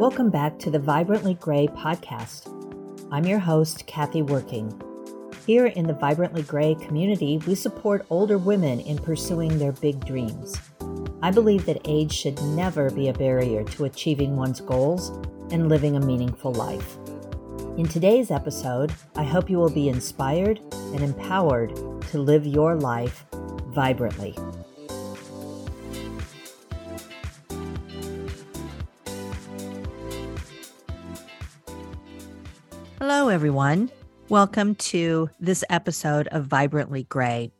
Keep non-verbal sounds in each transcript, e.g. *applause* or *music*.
Welcome back to the Vibrantly Grey podcast. I'm your host, Kathy Working. Here in the Vibrantly Grey community, we support older women in pursuing their big dreams. I believe that age should never be a barrier to achieving one's goals and living a meaningful life. In today's episode, I hope you will be inspired and empowered to live your life vibrantly. Everyone. Welcome to this episode of Vibrantly Grey.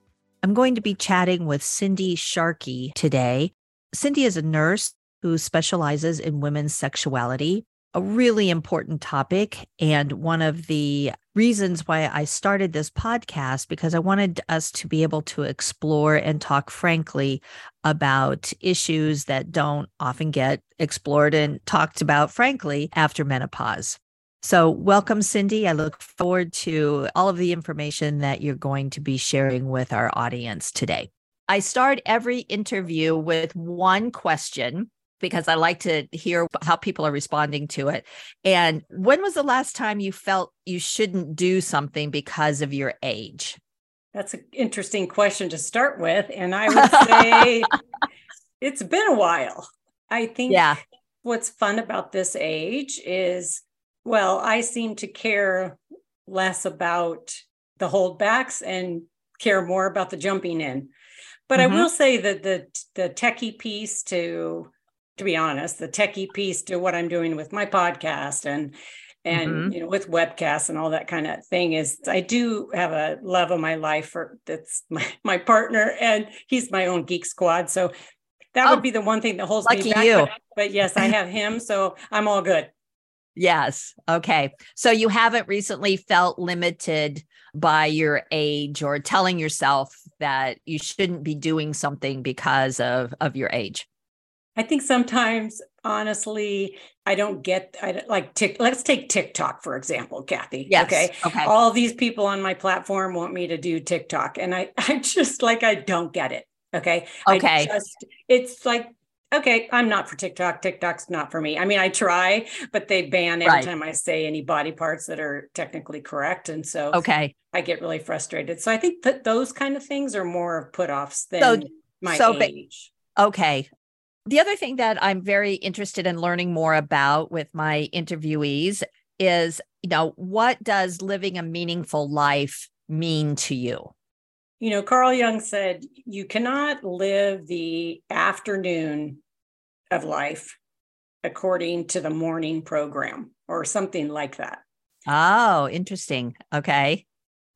I'm going to be chatting with Cindy Scharkey today. Cindy is a nurse who specializes in women's sexuality, a really important topic. And one of the reasons why I started this podcast, because I wanted us to be able to explore and talk frankly about issues that don't often get explored and talked about frankly after menopause. So, welcome, Cindy. I look forward to all of the information that you're going to be sharing with our audience today. I start every interview with one question because I like to hear how people are responding to it. And when was the last time you felt you shouldn't do something because of your age? That's an interesting question to start with. And I would say *laughs* it's been a while. I think yeah. what's fun about this age is well, I seem to care less about the holdbacks and care more about the jumping in. But mm-hmm. I will say that the the techie piece to to be honest, the techie piece to what I'm doing with my podcast and and mm-hmm. you know with webcasts and all that kind of thing is I do have a love of my life for that's my, my partner and he's my own geek squad. So that oh, would be the one thing that holds me back. But, but yes, I *laughs* have him, so I'm all good. Yes. Okay. So you haven't recently felt limited by your age or telling yourself that you shouldn't be doing something because of of your age. I think sometimes honestly I don't get I like tick let's take TikTok for example, Kathy. Yes. Okay. Okay. All these people on my platform want me to do TikTok and I *laughs* I just like I don't get it. Okay. Okay. Just, it's like okay, I'm not for TikTok. TikTok's not for me. I mean, I try, but they ban every right. time I say any body parts that are technically correct. And so okay, I get really frustrated. So I think that those kind of things are more of put offs than so, my so age. okay. The other thing that I'm very interested in learning more about with my interviewees is, you know, what does living a meaningful life mean to you? You know, Carl Jung said, you cannot live the afternoon of life according to the morning program or something like that. Oh, interesting. Okay.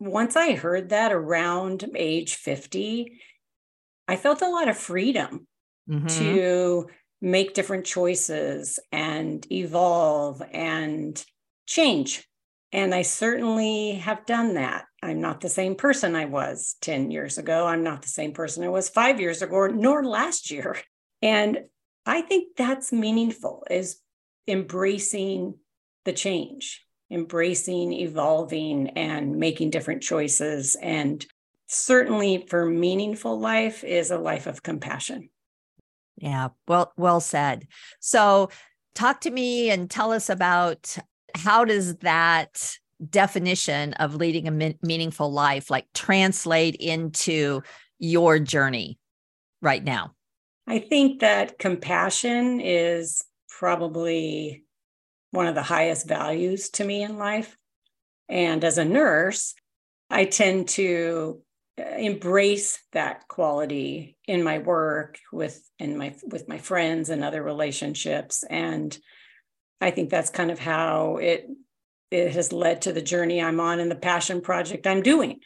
Once I heard that around age 50, I felt a lot of freedom mm-hmm. to make different choices and evolve and change. And I certainly have done that. I'm not the same person I was 10 years ago. I'm not the same person I was five years ago, nor last year. *laughs* And I think that's meaningful is embracing the change, embracing, evolving, and making different choices. And certainly for meaningful life is a life of compassion. Yeah, well, well said. So talk to me and tell us about how does that definition of leading a meaningful life like translate into your journey right now? I think that compassion is probably one of the highest values to me in life. And as a nurse, I tend to uh, embrace that quality in my work with in my with my friends and other relationships and I think that's kind of how it it has led to the journey I'm on and the passion project I'm doing.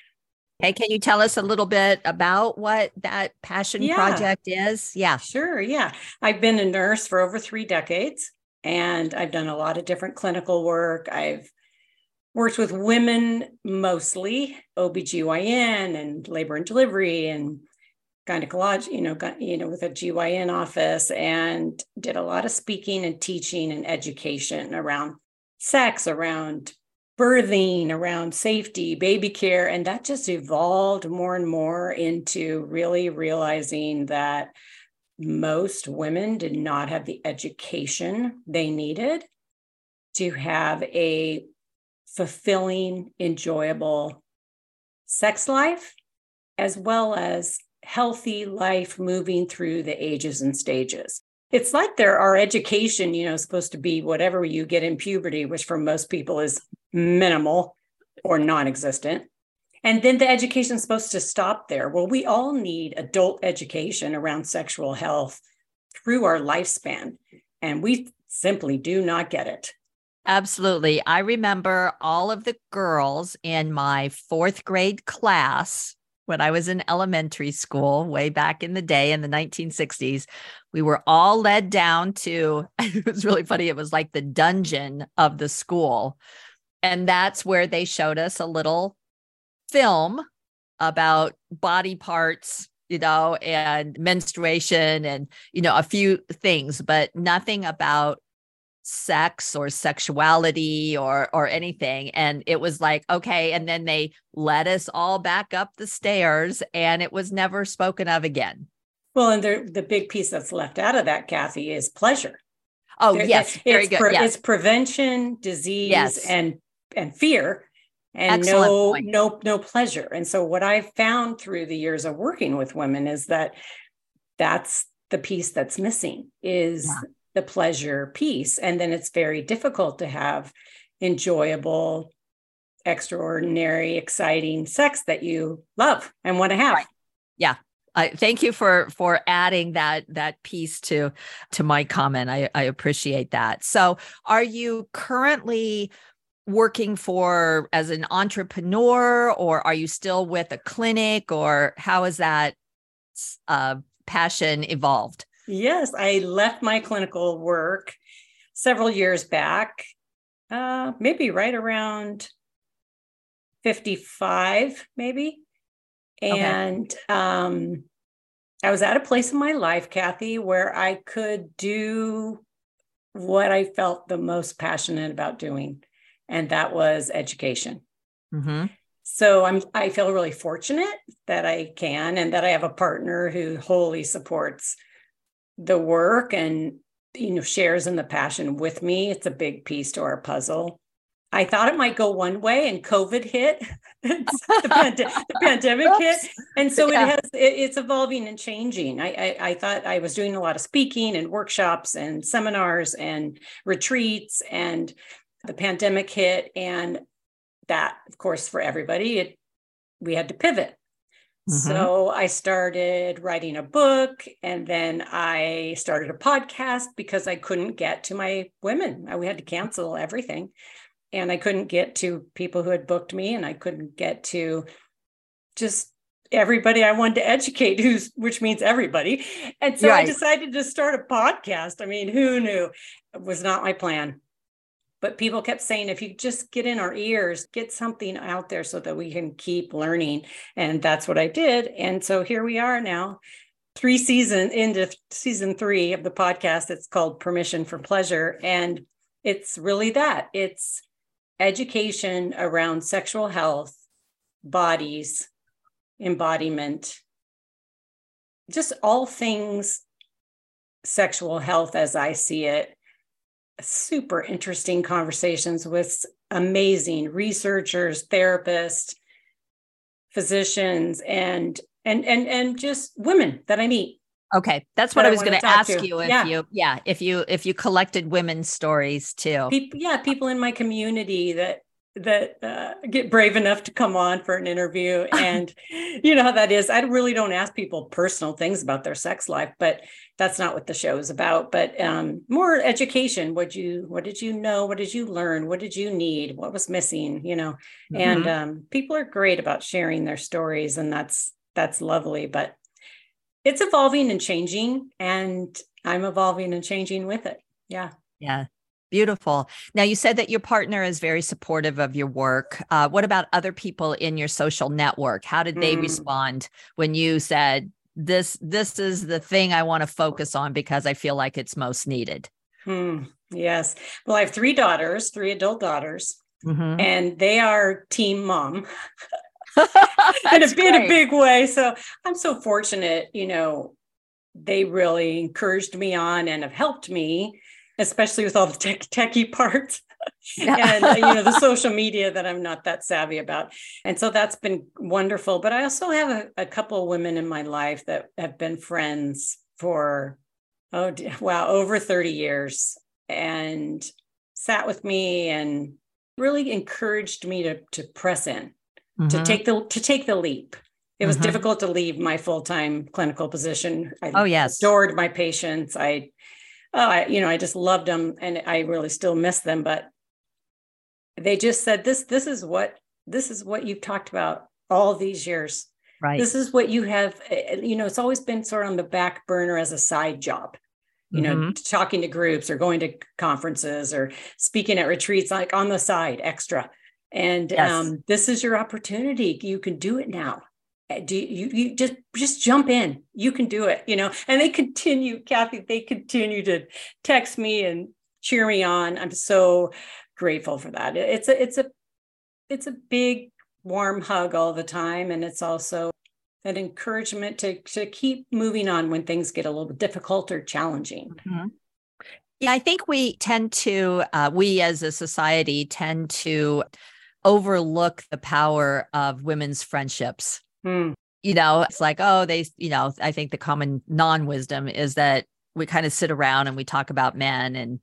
Hey, can you tell us a little bit about what that passion yeah. project is? Yeah. Sure. Yeah. I've been a nurse for over three decades and I've done a lot of different clinical work. I've worked with women mostly, OBGYN and labor and delivery and gynecology, you know, you know, with a GYN office and did a lot of speaking and teaching and education around sex, around birthing, around safety, baby care. And that just evolved more and more into really realizing that most women did not have the education they needed to have a fulfilling, enjoyable sex life, as well as healthy life moving through the ages and stages. It's like there our education, you know, supposed to be whatever you get in puberty, which for most people is minimal or non-existent. And then the education is supposed to stop there. Well, we all need adult education around sexual health through our lifespan, and we simply do not get it. Absolutely. I remember all of the girls in my fourth grade class when I was in elementary school way back in the day in the 1960s. We were all led down to, *laughs* it was really funny. It was like the dungeon of the school. And that's where they showed us a little film about body parts you know and menstruation and you know a few things but nothing about sex or sexuality or or anything and it was like okay and then they led us all back up the stairs and it was never spoken of again well and the the big piece that's left out of that kathy is pleasure oh there, yes very it's good pre- yes. it's prevention disease yes. and and fear and Excellent no point. no no pleasure and so what I've found through the years of working with women is that that's the piece that's missing is yeah the pleasure piece. And then it's very difficult to have enjoyable, extraordinary, exciting sex that you love and want to have. Right. Yeah. I thank you for for adding that that piece to to my comment. I, I appreciate that. So are you currently working for as an entrepreneur or are you still with a clinic or how has that uh, passion evolved Yes, I left my clinical work several years back, uh, maybe right around 55, maybe. And okay. um, I was at a place in my life, Kathy, where I could do what I felt the most passionate about doing, and that was education. Mm-hmm. So I'm I feel really fortunate that I can and that I have a partner who wholly supports the work and you know shares in the passion with me. It's a big piece to our puzzle. I thought it might go one way and covid hit. *laughs* The, pand- the, *laughs* pandemic Oops. hit and so yeah. it has it, it's evolving and changing. I, I i thought i was doing a lot of speaking and workshops and seminars and retreats and the pandemic hit. And that of course for everybody it we had to pivot Mm-hmm. So I started writing a book and then I started a podcast because I couldn't get to my women. I, we had to cancel everything. And I couldn't get to people who had booked me and I couldn't get to just everybody I wanted to educate *laughs* who's which means everybody. And so right. I decided to start a podcast. I mean, who knew? It was not my plan but people kept saying if you just get in our ears get something out there so that we can keep learning. And that's what i did. And so here we are now three season into season three of the podcast. It's called permission for pleasure. And it's really that. It's education around sexual health bodies embodiment just all things sexual health as i see it super interesting conversations with amazing researchers, therapists, physicians, and and and and just women that I meet. Okay, that's what that I was going to ask to. you if yeah. you yeah if you if you collected women's stories too. People, yeah, people in my community that that uh, get brave enough to come on for an interview. *laughs* And you know how that is. I really don't ask people personal things about their sex life but that's not what the show is about. But um, more education. What you what did you know? What did you learn? What did you need? What was missing? You know? Mm-hmm. and um, people are great about sharing their stories and that's that's lovely. But it's evolving and changing and i'm evolving and changing with it. Yeah. Yeah Beautiful. Now, you said that your partner is very supportive of your work. Uh, what about other people in your social network? How did they mm. respond when you said, "This, this is the thing I want to focus on because I feel like it's most needed"? Hmm. Yes. Well, I have three daughters, three adult daughters, mm-hmm. and they are team mom. *laughs* *laughs* in, a, in a big way. So I'm so fortunate, you know, they really encouraged me on and have helped me, especially with all the tech, techie *laughs* parts. and uh, you know the *laughs* social media that i'm not that savvy about and so that's been wonderful but i also have a, a couple of women in my life that have been friends for oh wow over 30 years and sat with me and really encouraged me to to press in mm-hmm. to take the to take the leap it was mm-hmm. difficult to leave my full-time clinical position I oh yes adored my patients i oh, I, you know, I just loved them and I really still miss them. But they just said, this, this is what, this is what you've talked about all these years. Right. This is what you have, you know, it's always been sort of on the back burner as a side job, you mm-hmm. know, talking to groups or going to conferences or speaking at retreats, like on the side, extra. And yes. um, this is your opportunity. You can do it now do you, you just just jump in. You can do it you know? And they continue kathy they continue to text me and cheer me on. I'm so grateful for that. It's a it's a it's a big warm hug all the time. And it's also an encouragement to to keep moving on when things get a little difficult or challenging. Mm-hmm. yeah i think we tend to uh, we as a society tend to overlook the power of women's friendships Mm. You know, it's like, oh, they, you know, I think the common non wisdom is that we kind of sit around and we talk about men and,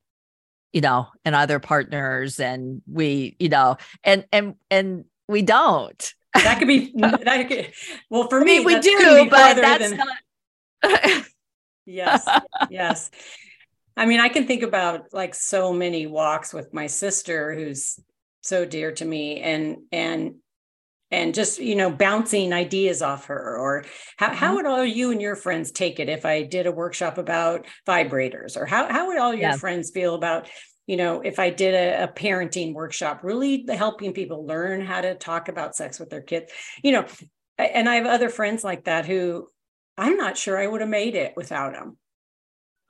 you know, and other partners and we, you know, and, and, and we don't. That could be, *laughs* that could, well, for I me, we do, but that's than, not. *laughs* yes. *laughs* Yes. I mean, I can think about like so many walks with my sister who's so dear to me and and and just you know bouncing ideas off her or how, mm-hmm. how would all you and your friends take it if i did a workshop about vibrators or how, how would all your yeah. friends feel about you know if i did a, a, parenting workshop really helping people learn how to talk about sex with their kids you know and i have other friends like that who i'm not sure i would have made it without them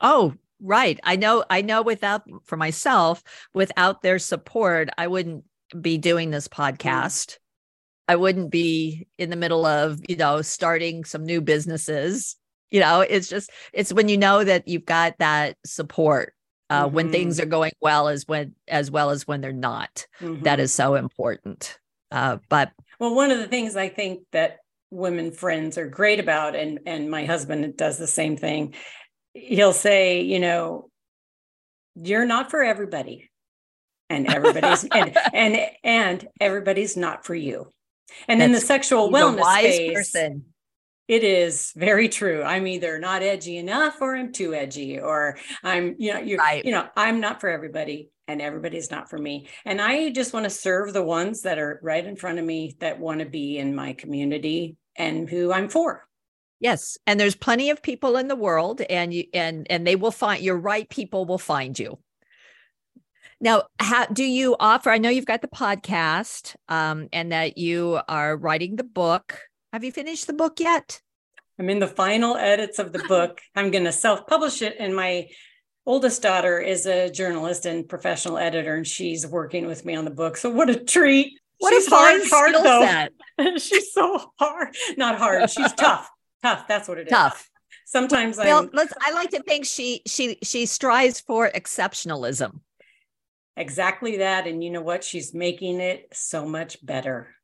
oh right i know i know without for myself without their support i wouldn't be doing this mm. podcast I wouldn't be in the middle of, you know, starting some new businesses. You know, it's just it's when you know that you've got that support uh, mm-hmm. when things are going well as when as well as when they're not. Mm-hmm. That is so important. Uh, but well, one of the things I think that women friends are great about, and and my husband does the same thing. He'll say, you know, you're not for everybody, and everybody's and *laughs* and and everybody's not for you. And in the sexual wellness space, person. it is very true. I'm either not edgy enough or I'm too edgy, or I'm, you know, you right. you know, I'm not for everybody and everybody's not for me. And I just want to serve the ones that are right in front of me that want to be in my community and who I'm for. Yes, and there's plenty of people in the world and you and and they will find your right people will find you. Now, how, do you offer? I know you've got the podcast um, and that you are writing the book. Have you finished the book yet? I'm in the final edits of the *laughs* book. I'm going to self publish it. And my oldest daughter is a journalist and professional editor, and she's working with me on the book. So, what a treat. What she's a hard, hard though. *laughs* she's so hard. Not hard. She's *laughs* tough. Tough. That's what it tough. is. tough. Sometimes well, let's, I like to think she she she strives for exceptionalism exactly that. And you know what? She's making it so much better.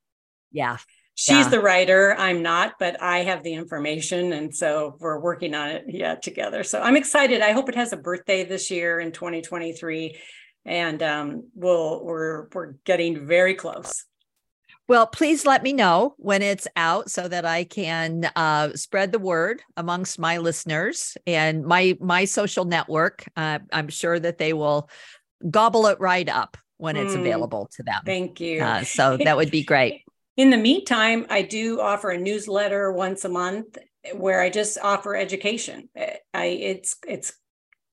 Yeah. She's yeah. the writer. I'm not, but I have the information. And so we're working on it yeah, together. So I'm excited. I hope it has a birthday this year in 2023. And um, we'll we're we're getting very close. Well, please let me know when it's out so that I can uh, spread the word amongst my listeners and my my social network. Uh, I'm sure that they will gobble it right up when it's mm, available to them. Thank you. Uh, so *laughs* that would be great. In the meantime, I do offer a newsletter once a month where I just offer education. I it's it's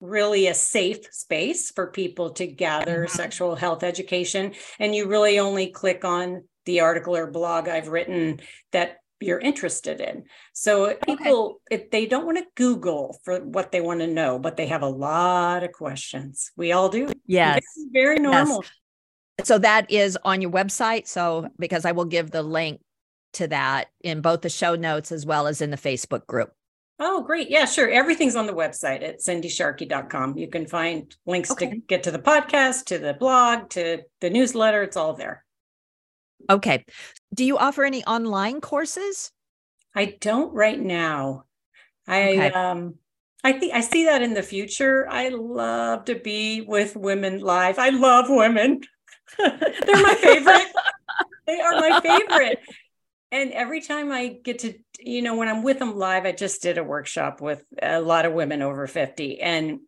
really a safe space for people to gather mm-hmm. sexual health education and you really only click on the article or blog I've written that you're interested in. So people, okay. if they don't want to Google for what they want to know, but they have a lot of questions. We all do. Yes. very normal. Yes. So that is on your website. So because I will give the link to that in both the show notes as well as in the Facebook group. Oh, great. Yeah, sure. Everything's on the website at cindyscharkey.com. You can find links okay. to get to the podcast, to the blog, to the newsletter. It's all there. Okay. Do you offer any online courses? I don't right now. I okay. um I think I see that in the future. I love to be with women live. I love women. *laughs* They're my favorite. *laughs* they are my favorite. And every time I get to, you know, when I'm with them live, I just did a workshop with a lot of women over 50 and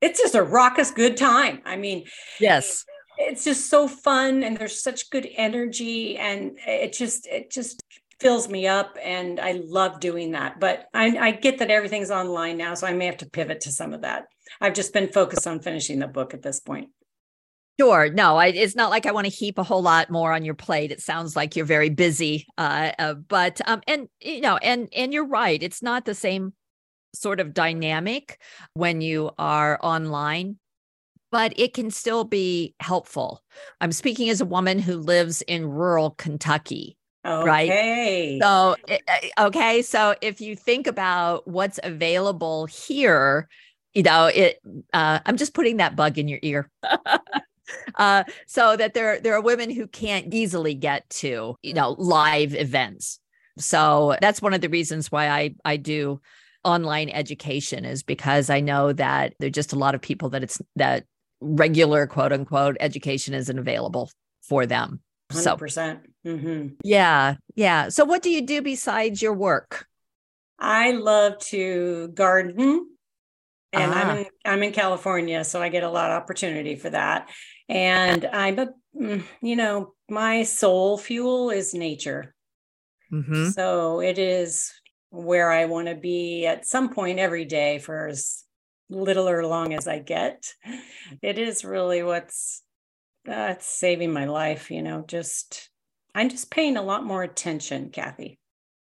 it's just a raucous good time. I mean, yes. It's just so fun and there's such good energy and it just it just fills me up and I love doing that. But I, I get that everything's online now, so I may have to pivot to some of that. I've just been focused on finishing the book at this point. Sure. No, I, it's not like I want to heap a whole lot more on your plate. It sounds like you're very busy. Uh, uh, but um, and you know, and and you're right. It's not the same sort of dynamic when you are online, but it can still be helpful. I'm speaking as a woman who lives in rural Kentucky. Okay. Right. So, eh, eh, okay. So if you think about what's available here, you know, it, uh, I'm just putting that bug in your ear. *laughs* uh, so that there, there are women who can't easily get to, you know, live events. So that's one of the reasons why I, I do online education is because I know that there're just a lot of people that it's that regular quote unquote education isn't available for them. 100%. So, mm-hmm. yeah, yeah. So, what do you do besides your work? I love to garden, and ah. I'm in I'm in California, so I get a lot of opportunity for that. And I'm a, mm, you know, my soul fuel is nature. Mm-hmm. So it is where I want to be at some point every day for as little or long as I get. It is really what's uh, saving my life, you know, just I'm just paying a lot more attention, Kathy.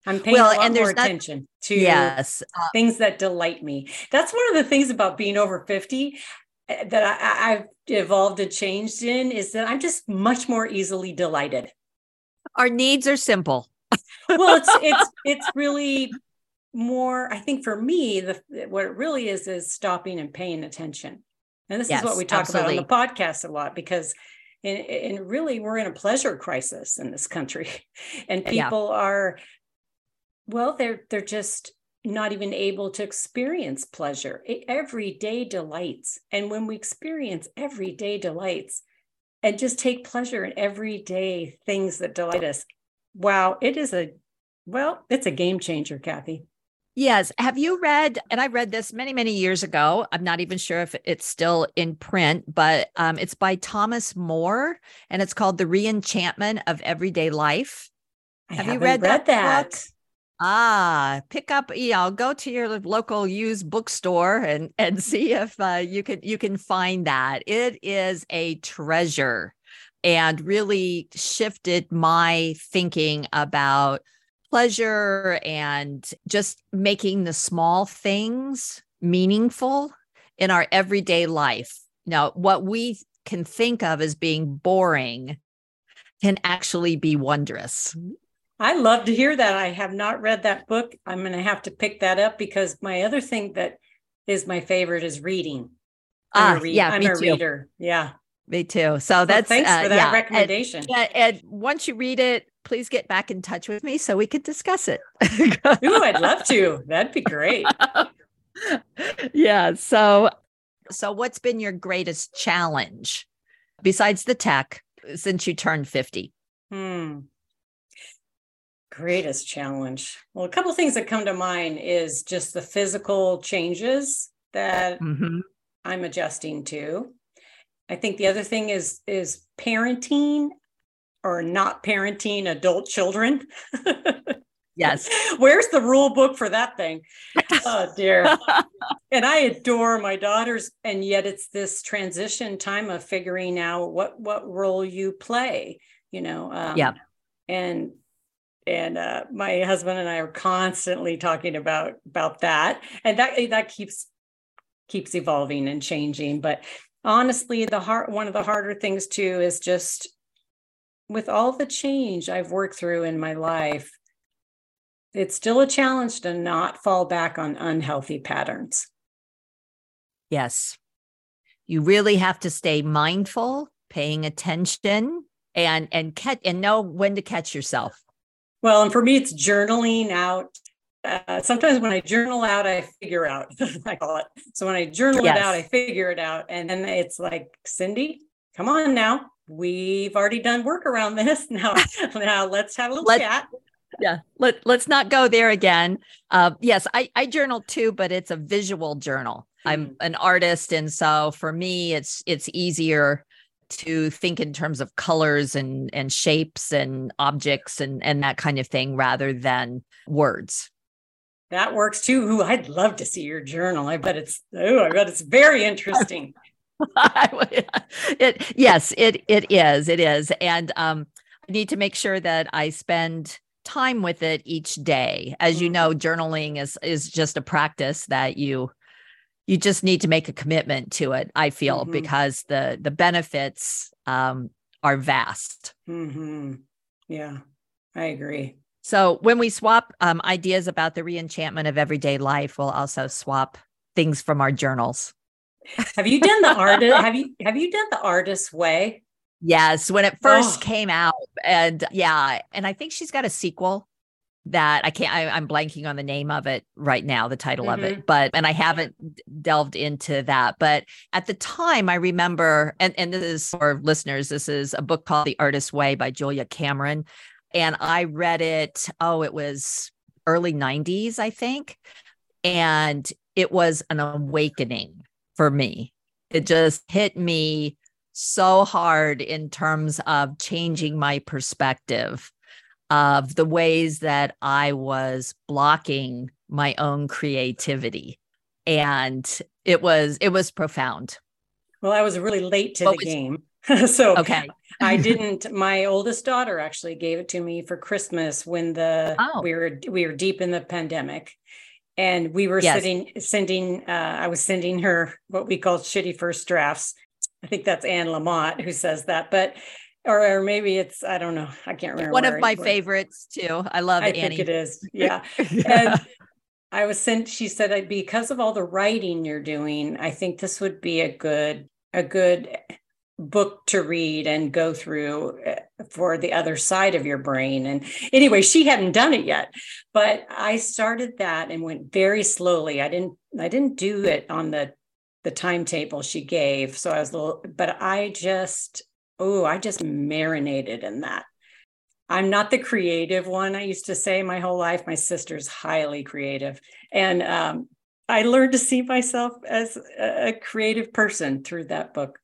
I'm paying well, a lot and more not, attention to yes. Uh, things that delight me. That's one of the things about being over 50 eh, that I, I've evolved and changed in is that I'm just much more easily delighted. Our needs are simple. well, it's it's *laughs* it's really more. I think for me, the what it really is is stopping and paying attention. And this yes, is what we talk absolutely. about on the podcast a lot because and, really we're in a pleasure crisis in this country. *laughs* And people yeah. are well, they're they're just not even able to experience pleasure, everyday delights. And when we experience everyday delights and just take pleasure in everyday things that delight us, wow, it is a well, it's a game changer, Kathy. Yes. Have you read, and I read this many, many years ago. I'm not even sure if it's still in print, but um, it's by Thomas Moore and it's called The Reenchantment of Everyday Life. I Have you read, read that? that? Ah, pick up, you know, go to your local used bookstore and and see if uh, you can you can find that. It is a treasure and really shifted my thinking about pleasure and just making the small things meaningful in our everyday life. Now, what we can think of as being boring can actually be wondrous. I love to hear that. I have not read that book. I'm going to have to pick that up because my other thing that is my favorite is reading. I'm ah, read- yeah, I'm a too. reader. Yeah. Me too. So that's well, thanks uh, for that yeah. recommendation. And, and, once you read it, please get back in touch with me so we can discuss it. *laughs* Ooh, I'd love to. That'd be great. *laughs* yeah. So, so what's been your greatest challenge besides the tech since you turned 50? Hmm. Greatest challenge. Well, a couple things that come to mind is just the physical changes that mm-hmm. I'm adjusting to. I think the other thing is is parenting or not parenting adult children. *laughs* yes. Where's the rule book for that thing? Oh dear. *laughs* and I adore my daughters and yet it's this transition time of figuring out what what role you play, you know. Um, yeah. And and uh, my husband and I are constantly talking about about that and that that keeps keeps evolving and changing but honestly the hard one of the harder things too is just with all the change I've worked through in my life it's still a challenge to not fall back on unhealthy patterns. Yes. You really have to stay mindful, paying attention and and catch and know when to catch yourself. Well, and for me it's journaling out uh, sometimes when I journal out, I figure out, *laughs* I call it. So when I journal yes. it out, I figure it out. And then it's like, Cindy, come on now. We've already done work around *laughs* this. Now, now let's have a little Let, chat. Yeah. Let, let's not go there again. Uh, yes, I, I journal too, but it's a visual journal. I'm mm. an artist. And so for me, it's, it's easier to think in terms of colors and and shapes and objects and and that kind of thing rather than words that works too. Ooh, I'd love to see your journal. I bet it's oh, I bet it's very interesting. *laughs* it yes, it it is. It is. And um I need to make sure that I spend time with it each day. As you know, mm-hmm. journaling is is just a practice that you you just need to make a commitment to it, I feel, mm-hmm. because the the benefits um are vast. Mm-hmm. Yeah, I agree. So when we swap um, ideas about the reenchantment of everyday life, we'll also swap things from our journals. Have you done the *laughs* artist? have you have you done the artist way? Yes, when it first oh. came out, and yeah, and I think she's got a sequel that I can't. I, am blanking on the name of it right now, the title mm-hmm. of it, mm-hmm. but and I haven't delved into that. But at the time, I remember, and and this is for listeners. This is a book called The Artist's Way by Julia Cameron and I read it, oh, it was early 90s, I think. And it was an awakening for me. It just hit me so hard in terms of changing my perspective of the ways that I was blocking my own creativity. And it was it was profound. Well, I was really late to the was, game. *laughs* so okay. I *laughs* didn't. My oldest daughter actually gave it to me for Christmas when the oh. we were we were deep in the pandemic, and we were yes. sitting sending. Uh, I was sending her what we call shitty first drafts. I think that's Anne Lamott who says that, but or, or maybe it's I don't know. I can't remember. One of my favorites too. I love it. I Annie. think it is. *laughs* Yeah. yeah. And I was sent. She said because of all the writing you're doing, I think this would be a good a good book to read and go through eh, for the other side of your brain. And anyway, she hadn't done it yet, but I started that and went very slowly. I didn't I didn't do it on the the timetable she gave. So I was a little, but I just oh, I just marinated in that. I'm not the creative one. I used to say my whole life. My sister's highly creative, and um, I learned to see myself as a creative person through that book.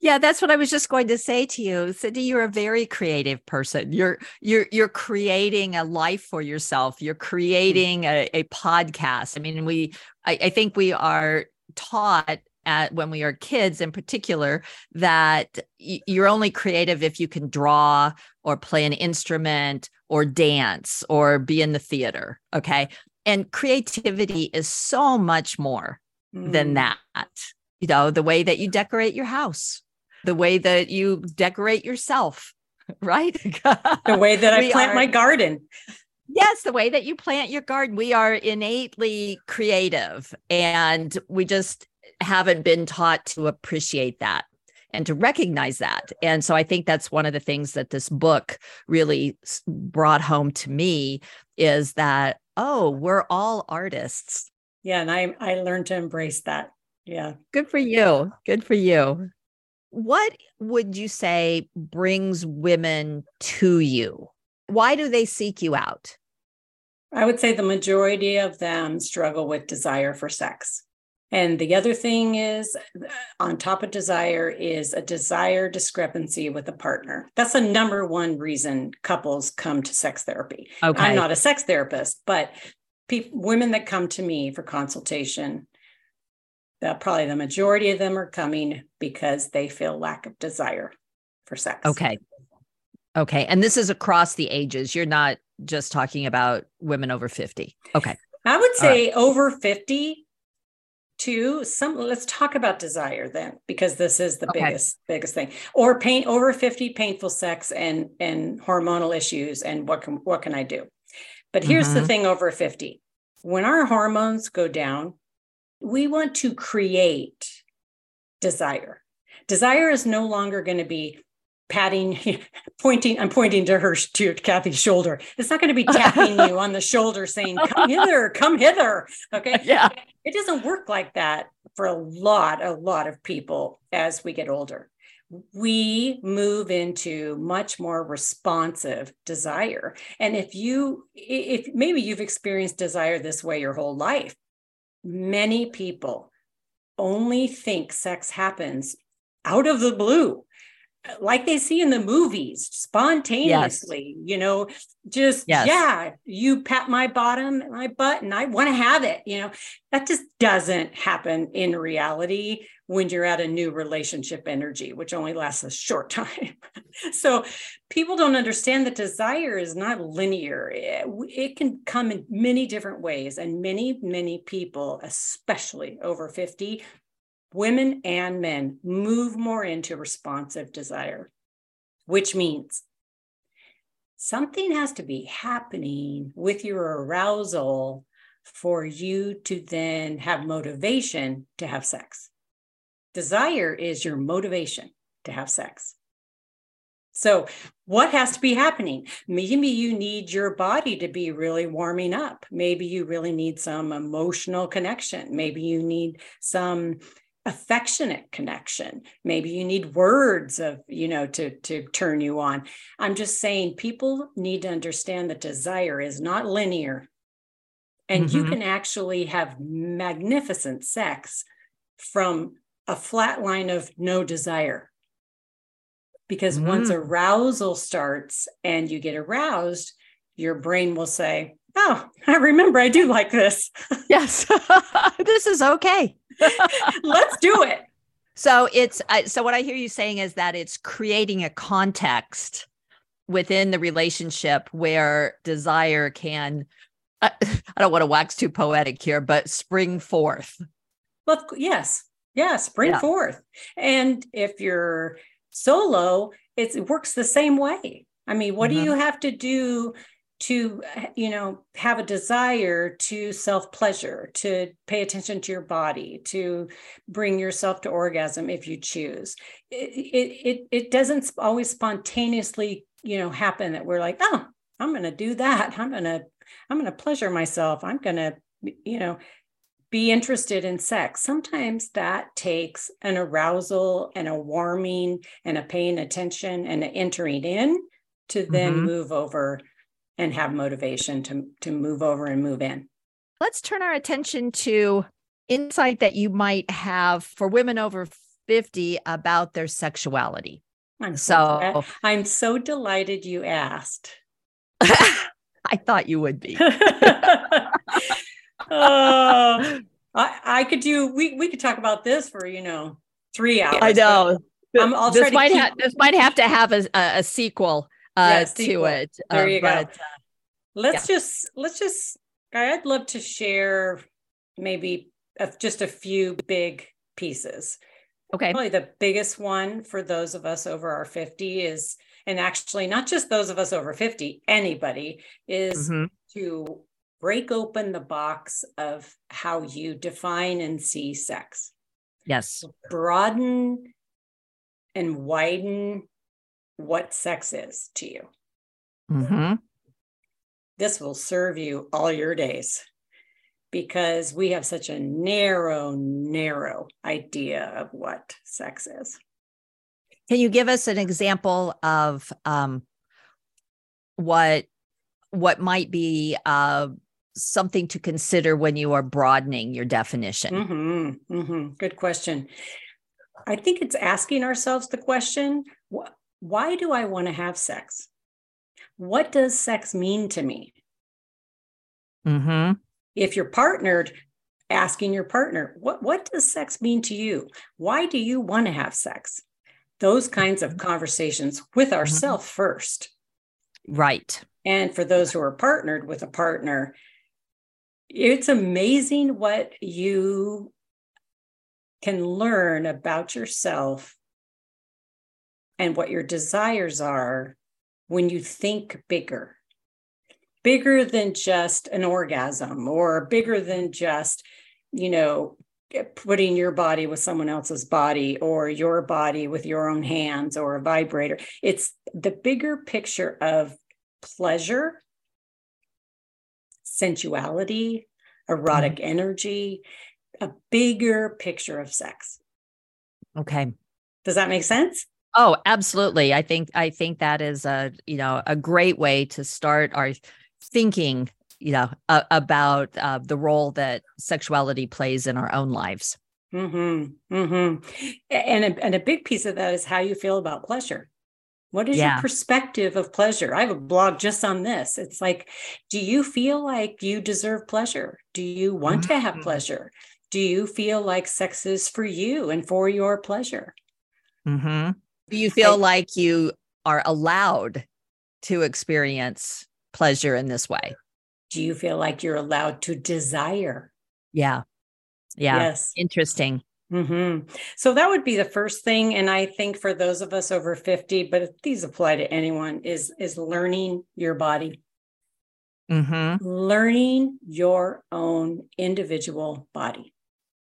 Yeah, that's what I was just going to say to you. Cindy, you're a very creative person. You're you're you're creating a life for yourself. You're creating a, a podcast. I mean, we I, I think we are taught at when we are kids in particular that you're only creative if you can draw or play an instrument or dance or be in the theater. Okay. And creativity is so much more mm. than that. You know, the way that you decorate your house, the way that you decorate yourself, *laughs* right? the way that I plant are, my garden. Yes, the way that you plant your garden. We are innately creative and we just haven't been taught to appreciate that and to recognize that. And so I think that's one of the things that this book really brought home to me is that, oh, we're all artists. Yeah. And I, I learned to embrace that. Yeah. Good for you. Good for you what would you say brings women to you? Why do they seek you out? I would say the majority of them struggle with desire for sex. And the other thing is, uh, on top of desire, is a desire discrepancy with a partner. That's the number one reason couples come to sex therapy. Okay. I'm not a sex therapist, but pe- women that come to me for consultation that probably the majority of them are coming because they feel lack of desire for sex. Okay. Okay. And this is across the ages. You're not just talking about women over 50. Okay. I would say right. over 50 to some let's talk about desire then because this is the okay. biggest biggest thing or pain over 50 painful sex and and hormonal issues and what can what can i do But here's mm-hmm. the thing over 50 when our hormones go down, we want to create desire. Desire is no longer going to be patting, *laughs* pointing, I'm pointing to her, to Kathy's shoulder. It's not going to be *laughs* tapping you on the shoulder saying, come hither, come hither. Okay. *laughs* Yeah. It doesn't work like that for a lot, a lot of people as we get older. We move into much more responsive desire. And if you, if maybe you've experienced desire this way your whole life, many people only think sex happens out of the blue like they see in the movies spontaneously yes. you know just yes. yeah you pat my bottom my butt and i want to have it you know that just doesn't happen in reality when you're at a new relationship energy which only lasts a short *laughs* time so people don't understand that desire is not linear it, it can come in many different ways and many many people especially over 50 women and men move more into responsive desire, which means something has to be happening with your arousal for you to then have motivation to have sex. Desire is your motivation to have sex. So, what has to be happening? Maybe you need your body to be really warming up. Maybe you really need some emotional connection. Maybe you need some affectionate connection. Maybe you need words of you know to to turn you on. I'm just saying people need to understand that desire is not linear. And mm-hmm. you can actually have magnificent sex from a flat line of no desire. Because mm. once arousal starts and you get aroused your brain will say oh i remember i do like this. Yes. *laughs* This is okay *laughs* Let's do it. So it's uh, so what I hear you saying is that it's creating a context within the relationship where desire can I, *laughs* I don't want to wax too poetic here, but spring forth. Well, yes. Yeah, spring yeah. forth. And if you're solo, it works the same way. I mean, what mm-hmm. do you have to do to you know have a desire to self pleasure to pay attention to your body to bring yourself to orgasm if you choose. It it it, doesn't always spontaneously you know happen that we're like oh i'm going to do that. I'm going to i'm going to pleasure myself. I'm going to you know be interested in sex. Sometimes that takes an arousal and a warming and a paying attention and an entering in to then mm-hmm. move over and have motivation to, to move over and move in. Let's turn our attention to insight that you might have for women over 50 about their sexuality. I'm so, so I'm so delighted you asked. *laughs* I thought you would be. *laughs* oh, I, I could do we we could talk about this for you know three hours. I know. this might keep... ha- this might have to have a, a, a sequel uh, to it. There you uh, but, go. let's yeah. just let's just. I'd love to share maybe a, just a few big pieces. Okay. Probably the biggest one for those of us over our 50 is, and actually not just those of us over 50, anybody is mm-hmm. to break open the box of how you define and see sex. Yes. Broaden and widen what sex is to you. Mm-hmm. This will serve you all your days because we have such a narrow, narrow idea of what sex is. Can you give us an example of um, what what might be uh, something to consider when you are broadening your definition? Mm-hmm, mm-hmm. Good question. I think it's asking ourselves the question: what, why do I want to have sex? What does sex mean to me? Mm-hmm. If you're partnered, asking your partner, what, what does sex mean to you? Why do you want to have sex? Those kinds of conversations with ourselves mm-hmm. first. Right. And for those who are partnered with a partner, it's amazing what you can learn about yourself and what your desires are when you think bigger. bigger than just an orgasm or bigger than just, you know, putting your body with someone else's body or your body with your own hands or a vibrator. It's the bigger picture of pleasure, sensuality, erotic mm-hmm. energy, a bigger picture of sex. Okay. Does that make sense? Oh, absolutely. I think I think that is a, you know, a great way to start our thinking you know uh, about uh, the role that sexuality plays in our own lives mm-hmm. Mm-hmm. And, a, and a big piece of that is how you feel about pleasure what is yeah. your perspective of pleasure i have a blog just on this it's like do you feel like you deserve pleasure do you want mm-hmm. to have mm-hmm. pleasure do you feel like sex is for you and for your pleasure mm-hmm. Do you feel I, like you are allowed to experience pleasure in this way? Do you feel like you're allowed to desire? Yeah. Yeah. Yes. Interesting. Mm-hmm. So that would be the first thing. And I think for those of us over 50, but these apply to anyone, is is learning your body. Mm-hmm. Learning your own individual body.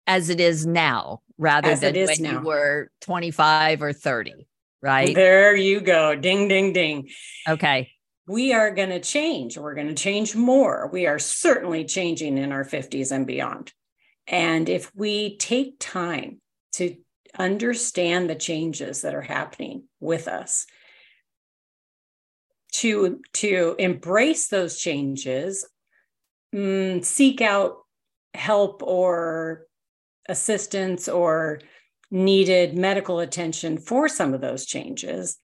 As it is now, rather As than when now. you were 25 or 30, right? There you go. Ding, ding, ding. Okay we are going to change. We're going to change more. We are certainly changing in our 50s and beyond. And if we take time to understand the changes that are happening with us, to, to embrace those changes, mm, seek out help or assistance or needed medical attention for some of those changes.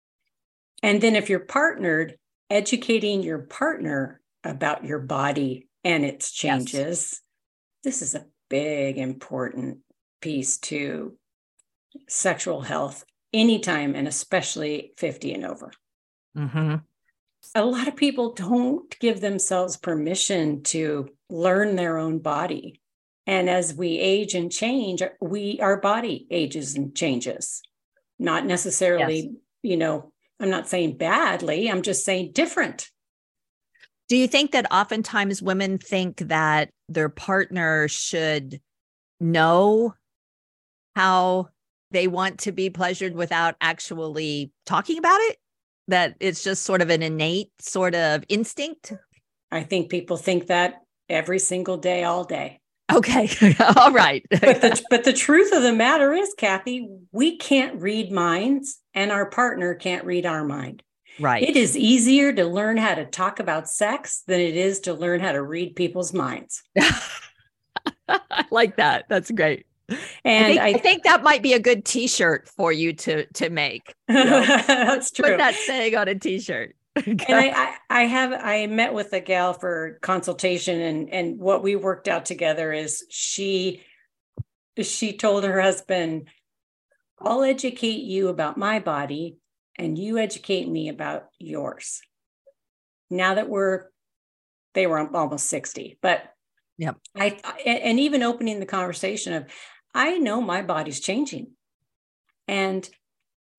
And then if you're partnered, educating your partner about your body and its changes. Yes. This is a big, important piece to sexual health anytime, and especially 50 and over. Mm-hmm. A lot of people don't give themselves permission to learn their own body. And as we age and change, we our body ages and changes. Not necessarily, yes. you know, I'm not saying badly, I'm just saying different. Do you think that oftentimes women think that their partner should know how they want to be pleasured without actually talking about it? That it's just sort of an innate sort of instinct? I think people think that every single day, all day. Okay. *laughs* All right. *laughs* but the but the truth of the matter is, Kathy, we can't read minds and our partner can't read our mind. Right. It is easier to learn how to talk about sex than it is to learn how to read people's minds. *laughs* I like that. That's great. And I think, I, I think, that might be a good T-shirt for you to to make. You know? That's true. Put that saying on a T-shirt. *laughs* and I, I, I have I met with a gal for consultation and and what we worked out together is she she told her husband, I'll educate you about my body and you educate me about yours. Now that we're they were almost 60, but yeah. I and even opening the conversation of I know my body's changing. And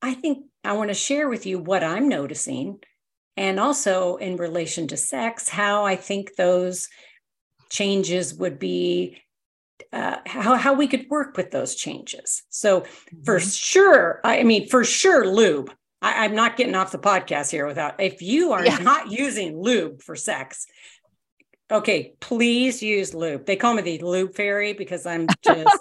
I think I want to share with you what I'm noticing and also in relation to sex, how I think those changes would be. Uh, how how we could work with those changes. So mm-hmm. for sure, I mean for sure, lube. I, am not getting off the podcast here without. If you are yeah. not using lube for sex, okay, please use lube. They call me the lube fairy because I'm *laughs* just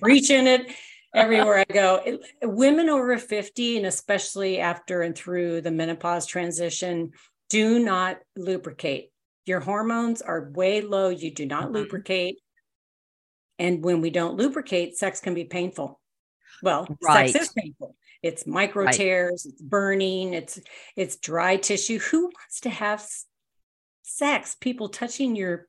preaching it everywhere I go. It, women over 50, and especially after and through the menopause transition, do not lubricate. Your hormones are way low. You do not mm-hmm. lubricate. And when we don't lubricate, sex can be painful. Well, right. sex is painful. It's micro right. tears, it's burning, it's it's dry tissue. Who wants to have sex? People touching your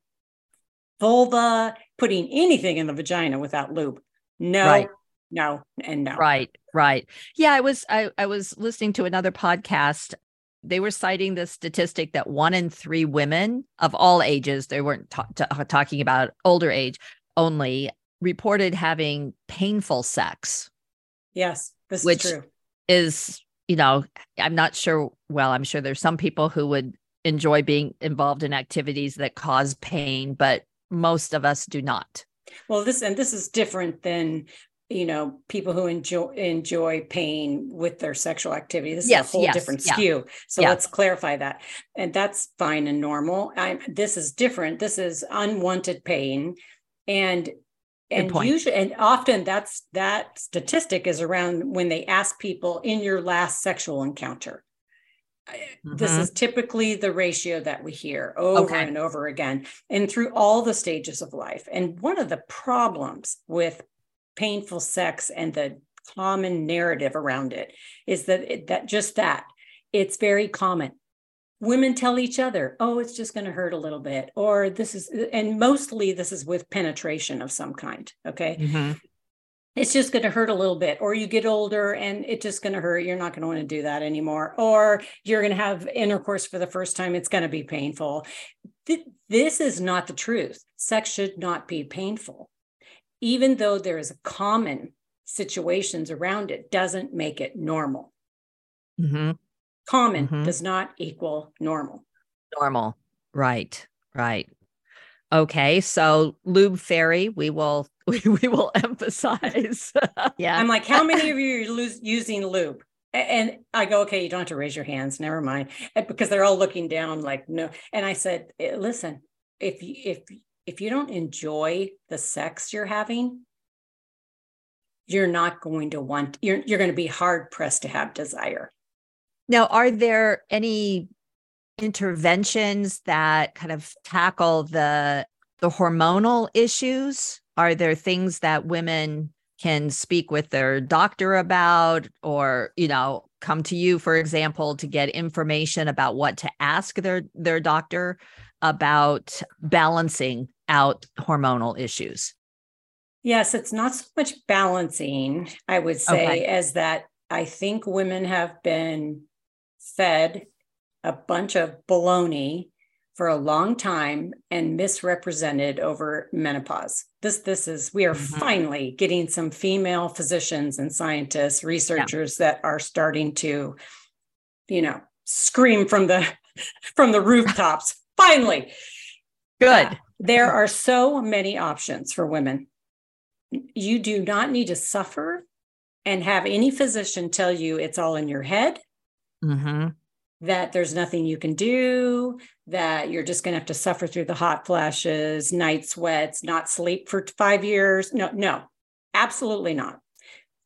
vulva, putting anything in the vagina without lube. No, right no and no. Right right. Yeah i was i, I was listening to another podcast. They were citing the statistic that one in three women of all ages they weren't ta- ta- talking about older age only reported having painful sex. Yes this which is true. is you know i'm not sure well i'm sure there's some people who would enjoy being involved in activities that cause pain, but most of us do not. Well, this and this is different than you know people who enjoy enjoy pain with their sexual activity. This yes, is a whole yes, different yeah. skew. So yeah. let's clarify that. And that's fine and normal. I'm, this is different. This is unwanted pain. And and usually and often that's that statistic is around when they ask people in your last sexual encounter. Mm-hmm. this is typically the ratio that we hear over okay. and over again and through all the stages of life. And one of the problems with painful sex and the common narrative around it is that it, that just that it's very common. Women tell each other oh it's just going to hurt a little bit or this is and mostly this is with penetration of some kind okay? Mm-hmm. it's just going to hurt a little bit or you get older and it's just going to hurt you're not going to want to do that anymore or you're going to have intercourse for the first time it's going to be painful. This is not the truth. Sex should not be painful even though there is a common situations around it doesn't make it normal. Mm-hmm. common mm-hmm. does not equal normal. Normal. Right. Right. Okay. So lube fairy we will *laughs* we, we will *laughs* emphasize. *laughs* Yeah. I'm like how many of you are using lube? And I go, okay, you don't have to raise your hands. Never mind, because they're all looking down, like no. And I said, eh, listen, if you, if if you don't enjoy the sex you're having, you're not going to want you're you're going to be hard pressed to have desire. Now, are there any interventions that kind of tackle the the hormonal issues? Are there things that women can speak with their doctor about or, you know, come to you for example to get information about what to ask their their doctor about balancing out hormonal issues? Yes, it's not so much balancing, I would say, okay. as that I think women have been fed a bunch of baloney for a long time and misrepresented over menopause. This this is we are mm-hmm. finally getting some female physicians and scientists, researchers yeah. that are starting to you know, scream from the *laughs* from the rooftops. finally. Good. There are so many options for women. You do not need to suffer and have any physician tell you it's all in your head, mm-hmm. that there's nothing you can do, that you're just going to have to suffer through the hot flashes, night sweats, not sleep for five years. No, no, absolutely not.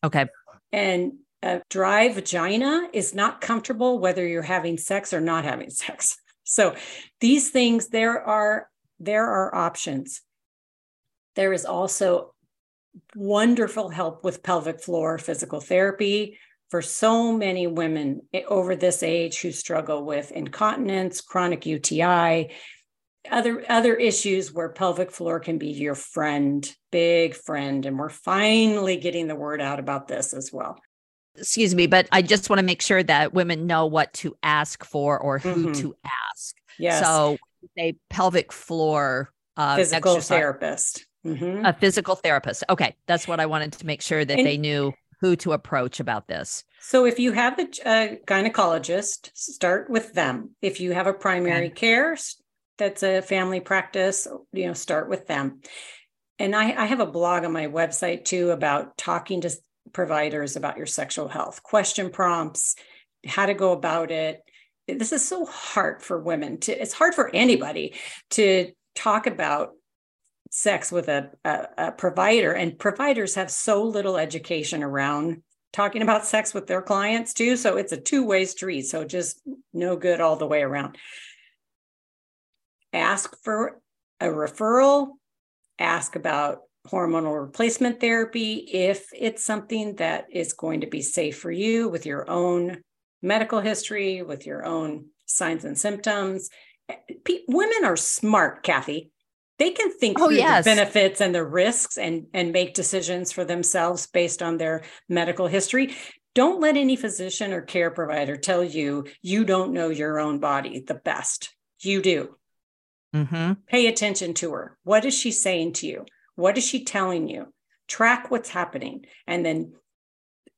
Okay. And a dry vagina is not comfortable whether you're having sex or not having *laughs* sex. So these things, there are there are options. There is also wonderful help with pelvic floor physical therapy for so many women over this age who struggle with incontinence, chronic UTI, other other issues where pelvic floor can be your friend, big friend and we're finally getting the word out about this as well. Excuse me, but I just want to make sure that women know what to ask for or who mm-hmm. to ask. Yes. So a pelvic floor uh, physical exercise. therapist. Mm-hmm. A physical therapist. Okay, that's what I wanted to make sure that and, they knew who to approach about this. So, if you have a, a gynecologist, start with them. If you have a primary okay. care that's a family practice, you know, start with them. And I, I have a blog on my website too about talking to providers about your sexual health, question prompts, how to go about it this is so hard for women to it's hard for anybody to talk about sex with a, a, a, provider. And providers have so little education around talking about sex with their clients too. So it's a two-way street. So just no good all the way around. Ask for a referral. Ask about hormonal replacement therapy if it's something that is going to be safe for you with your own medical history, with your own signs and symptoms. P- women are smart, Kathy. They can think oh, through yes. the benefits and the risks and, and make decisions for themselves based on their medical history. Don't let any physician or care provider tell you you don't know your own body the best. You do. Mm-hmm. Pay attention to her. What is she saying to you? What is she telling you? Track what's happening and then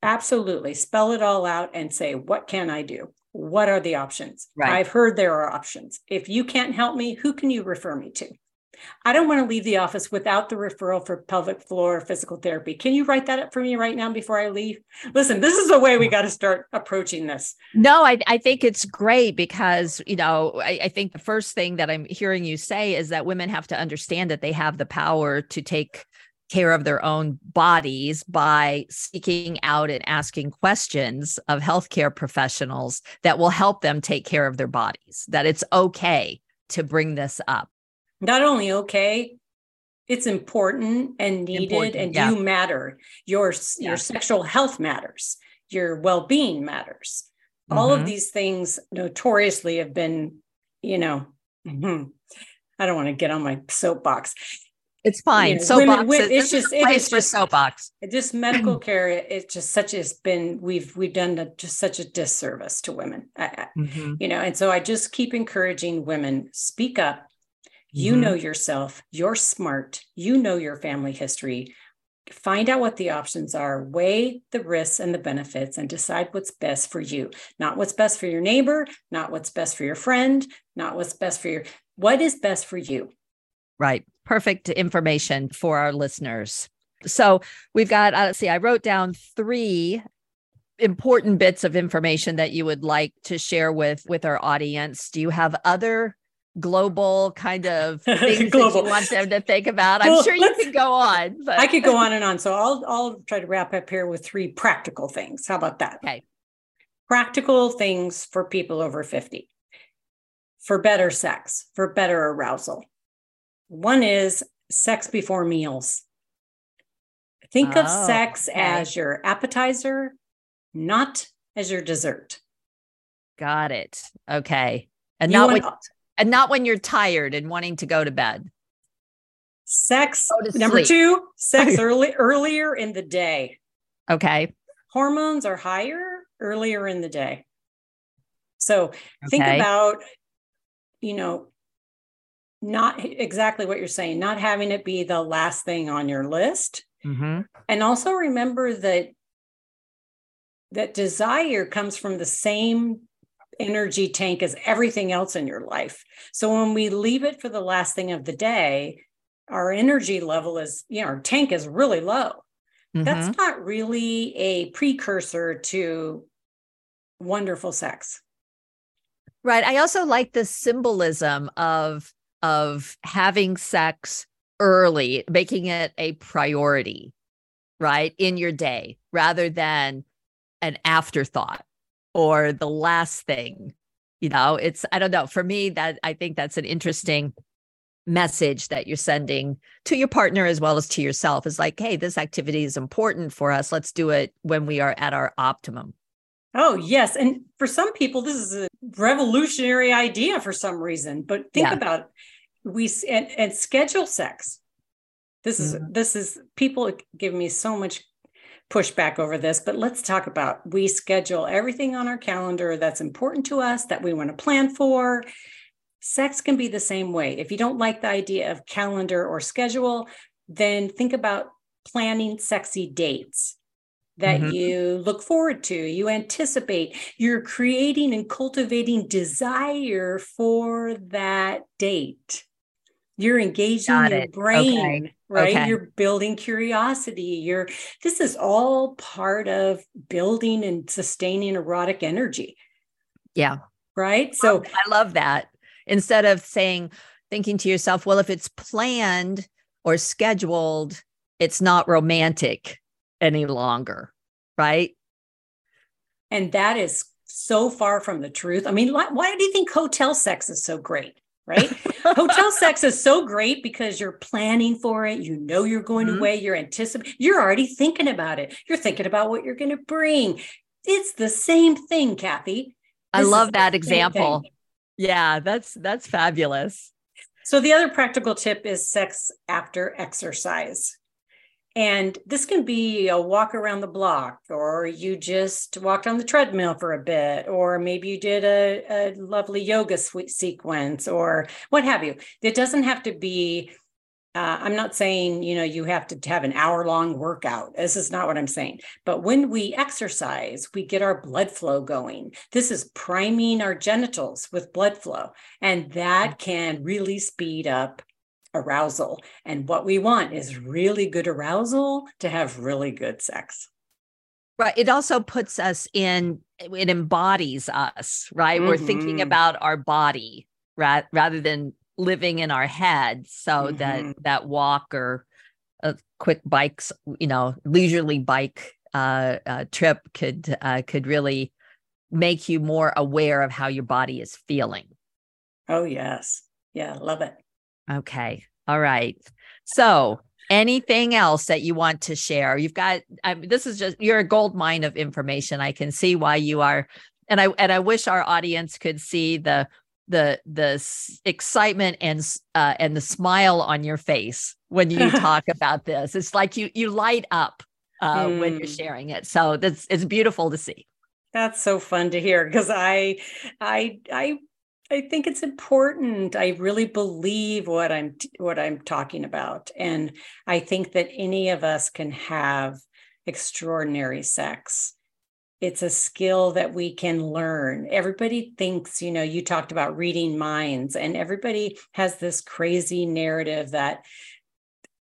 Absolutely. Spell it all out and say, what can I do? what are the options? Right. I've heard there are options. If you can't help me, who can you refer me to? I don't want to leave the office without the referral for pelvic floor physical therapy. Can you write that up for me right now before I leave? Listen, this is the way we got to start approaching this. No, I, I think it's great because, you know, I, I think the first thing that I'm hearing you say is that women have to understand that they have the power to take care of their own bodies by seeking out and asking questions of healthcare professionals that will help them take care of their bodies, that it's okay to bring this up not only okay it's important and needed important, and yeah. you matter your yeah. your sexual health matters your well-being matters mm-hmm. all of mm-hmm. these things notoriously have been you know mm-hmm. i don't want to get on my soapbox it's fine. You know, soapbox. Women, it's just it is just soapbox. Just medical *clears throat* care. It's just such has been we've we've done a, just such a disservice to women. I, mm-hmm. You know, and so I just keep encouraging women speak up, you mm-hmm. know yourself, you're smart, you know your family history. Find out what the options are, weigh the risks and the benefits, and decide what's best for you. Not what's best for your neighbor, not what's best for your friend, not what's best for your, what is best for you? Right. Perfect information for our listeners. So we've got, uh, let's see, I wrote down three important bits of information that you would like to share with with our audience. Do you have other global kind of *laughs* things global. that you want them to think about. I'm well, sure you can go on. But. I could go on and on. So I'll I'll try to wrap up here with three practical things. How about that? Okay. Practical things for people over 50 for better sex, for better arousal. One is sex before meals. Think oh, of sex okay. as your appetizer, not as your dessert. Got it. Okay. And you not when, and not when you're tired and wanting to go to bed. Sex number two, sex *laughs* early earlier in the day. Okay. Hormones are higher earlier in the day. So okay. think about, you know, not exactly what you're saying, not having it be the last thing on your list. Mm-hmm. And also remember that that desire comes from the same energy tank as everything else in your life. So when we leave it for the last thing of the day, our energy level is, you know, our tank is really low. Mm-hmm. That's not really a precursor to wonderful sex. Right. I also like the symbolism of of having sex early, making it a priority, right, in your day rather than an afterthought or the last thing you know? It's i don't know for me that i think that's an interesting message that you're sending to your partner as well as to yourself. Is like hey this activity is important for us. Let's do it when we are at our optimum. Oh yes. And for some people this is a revolutionary idea for some reason but think yeah. about it. We and, and schedule sex this is mm-hmm. this is people give me so much pushback over this, but let's talk about we schedule everything on our calendar that's important to us that we want to plan for. Sex can be the same way. If you don't like the idea of calendar or schedule, then think about planning sexy dates that mm-hmm. you look forward to, you anticipate, you're creating and cultivating desire for that date. You're engaging Got your it. brain. Okay right? Okay. you're building curiosity. You're this is all part of building and sustaining erotic energy. Yeah. Right? So i love that. Instead of saying thinking to yourself well if it's planned or scheduled it's not romantic any longer right? And that is so far from the truth. I mean why, why do you think hotel sex is so great right? Hotel *laughs* sex is so great because you're planning for it. You know you're going mm-hmm. away. You're anticipating. You're already thinking about it. You're thinking about what you're going to bring. It's the same thing, Kathy. This I love that example. Yeah, that's that's fabulous. So the other practical tip is sex after exercise. And this can be a walk around the block, or you just walked on the treadmill for a bit, or maybe you did a, a lovely yoga sequence, or what have you. It doesn't have to be uh, I'm not saying, you know, you have to have an hour long workout. This is not what I'm saying. But when we exercise, we get our blood flow going. This is priming our genitals with blood flow, and that can really speed up arousal. And what we want is really good arousal to have really good sex. Right. It also puts us in, it embodies us, right? Mm-hmm. We're thinking mm-hmm. about our body ra- rather than living in our head so mm-hmm. that that walk or a quick bikes you know leisurely bike uh, uh, trip could uh, could really make you more aware of how your body is feeling oh yes yeah love it okay all right so anything else that you want to share you've got I mean, this is just you're a gold mine of information i can see why you are and i and i wish our audience could see the the the excitement and uh, and the smile on your face when you *laughs* talk about this. It's like you you light up uh, mm. when you're mm. sharing it. So that's it's beautiful to see. That's so fun to hear because I I I I think it's important. I really believe what I'm what I'm talking about, and I think that any of us can have extraordinary sex it's a skill that we can learn. Everybody thinks, you know, you talked about reading minds, and everybody has this crazy narrative that,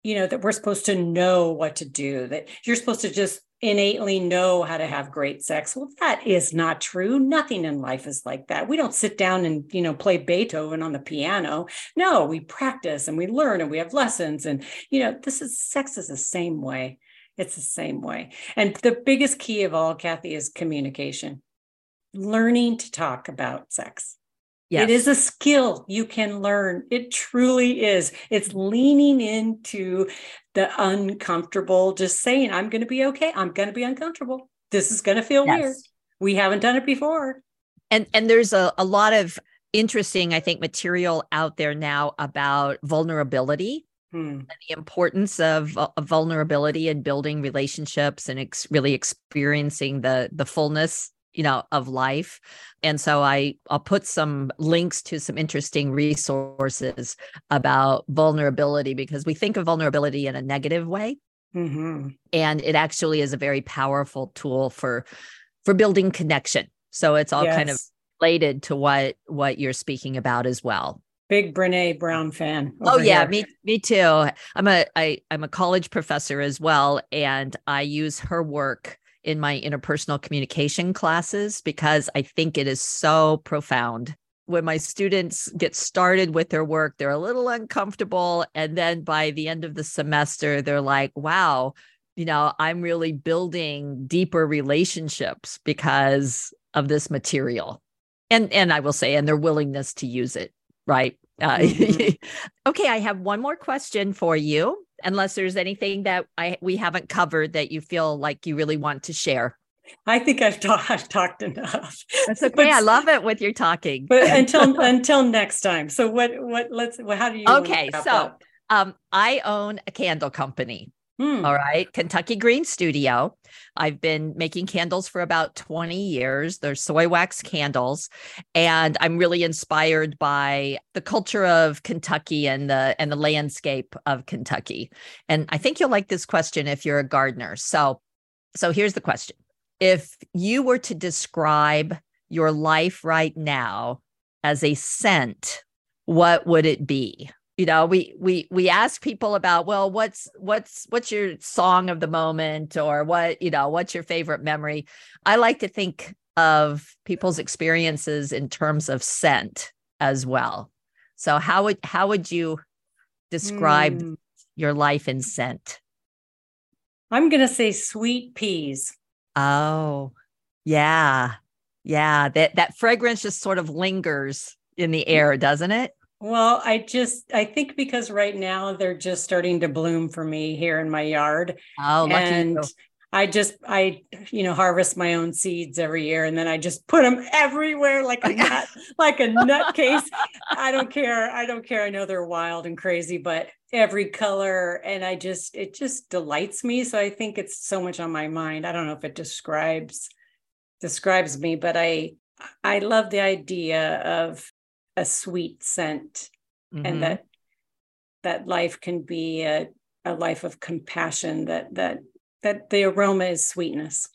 you know, that we're supposed to know what to do, that you're supposed to just innately know how to have great sex. Well, that is not true. Nothing in life is like that. We don't sit down and, you know, play Beethoven on the piano. No, we practice and we learn and we have lessons. And, you know, this is sex is the same way. It's the same way. And the biggest key of all, Kathy, is communication, learning to talk about sex. Yes. It is a skill you can learn. It truly is. It's leaning into the uncomfortable, just saying, I'm going to be okay. I'm going to be uncomfortable. This is going to feel yes. weird. We haven't done it before. And and there's a, a lot of interesting, I think, material out there now about vulnerability Hmm. the importance of, of, vulnerability and building relationships and ex- really experiencing the the fullness you know of life and so i i'll put some links to some interesting resources about vulnerability because we think of vulnerability in a negative way mm-hmm. and it actually is a very powerful tool for for building connection so it's all yes. kind of related to what what you're speaking about as well big Brene Brown fan. Oh yeah, here. me me too. I'm a I I'm a college professor as well, and I use her work in my interpersonal communication classes because I think it is so profound. When my students get started with their work, they're a little uncomfortable. And then by the end of the semester, they're like, wow, you know, I'm really building deeper relationships because of this material. And and I will say, and their willingness to use it right? Uh, mm-hmm. *laughs* okay, I have one more question for you. Unless there's anything that I we haven't covered that you feel like you really want to share. I think I've, ta- I've talked enough. That's *laughs* okay. But, I love it with your talking. But until *laughs* until next time. So what what let's how do you Okay, so um I own a candle company. Hmm. All right. Kentucky Green Studio. I've been making candles for about 20 years. They're soy wax candles. And I'm really inspired by the culture of Kentucky and the and the landscape of Kentucky. And I think you'll like this question if you're a gardener. So so here's the question. If you were to describe your life right now as a scent, what would it be? You know we we we ask people about well what's what's what's your song of the moment? or what you know what's your favorite memory? I like to think of people's experiences in terms of scent as well. So how would how would you describe mm. your life in scent? I'm going to say sweet peas. Oh yeah. Yeah that that fragrance just sort of lingers in the air doesn't it well, I just I think because right now they're just starting to bloom for me here in my yard. Oh, and I just I you know harvest my own seeds every year and then I just put them everywhere like a nut *laughs* like a nutcase. I don't care. I don't care. I know they're wild and crazy, but every color and I just it just delights me. So I think it's so much on my mind. I don't know if it describes describes me, but I I love the idea of a sweet scent mm-hmm. and that that life can be a, a life of compassion that that that the aroma is sweetness.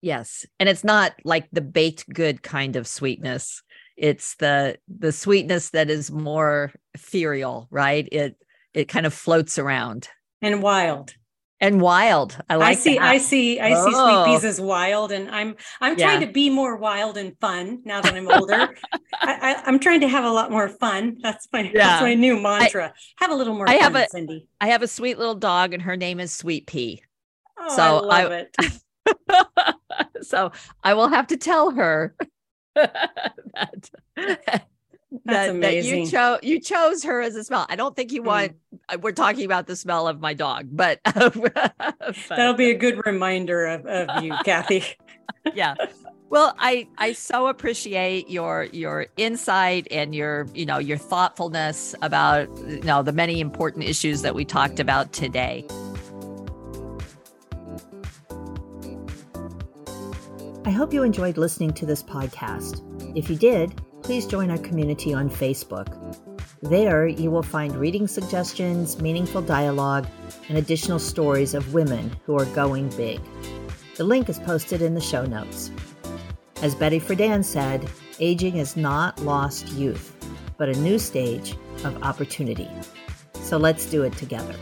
Yes. And it's not like the baked good kind of sweetness. It's the the sweetness that is more ethereal right? It it kind of floats around. And wild and wild. I like. I see. That. I see. I oh. see sweet peas oh. as wild, and I'm I'm yeah. trying to be more wild and fun now that I'm older. *laughs* I, am trying to have a lot more fun. That's my yeah. that's my new mantra. I, have a little more. I fun, have a Cindy. I have a sweet little dog, and her name is Sweet Pea. Oh, so I love I, it. *laughs* so I will have to tell her *laughs* that that, that, you chose you chose her as a smell. I don't think you want. Mm. We're talking about the smell of my dog, but, *laughs* but that'll be a good reminder of, of you, *laughs* Kathy. yeah. Well, I I so appreciate your your insight and your you know your thoughtfulness about you know the many important issues that we talked about today. I hope you enjoyed listening to this podcast. If you did please join our community on Facebook. There, you will find reading suggestions, meaningful dialogue, and additional stories of women who are going big. The link is posted in the show notes. As Betty Friedan said, aging is not lost youth, but a new stage of opportunity. So let's do it together.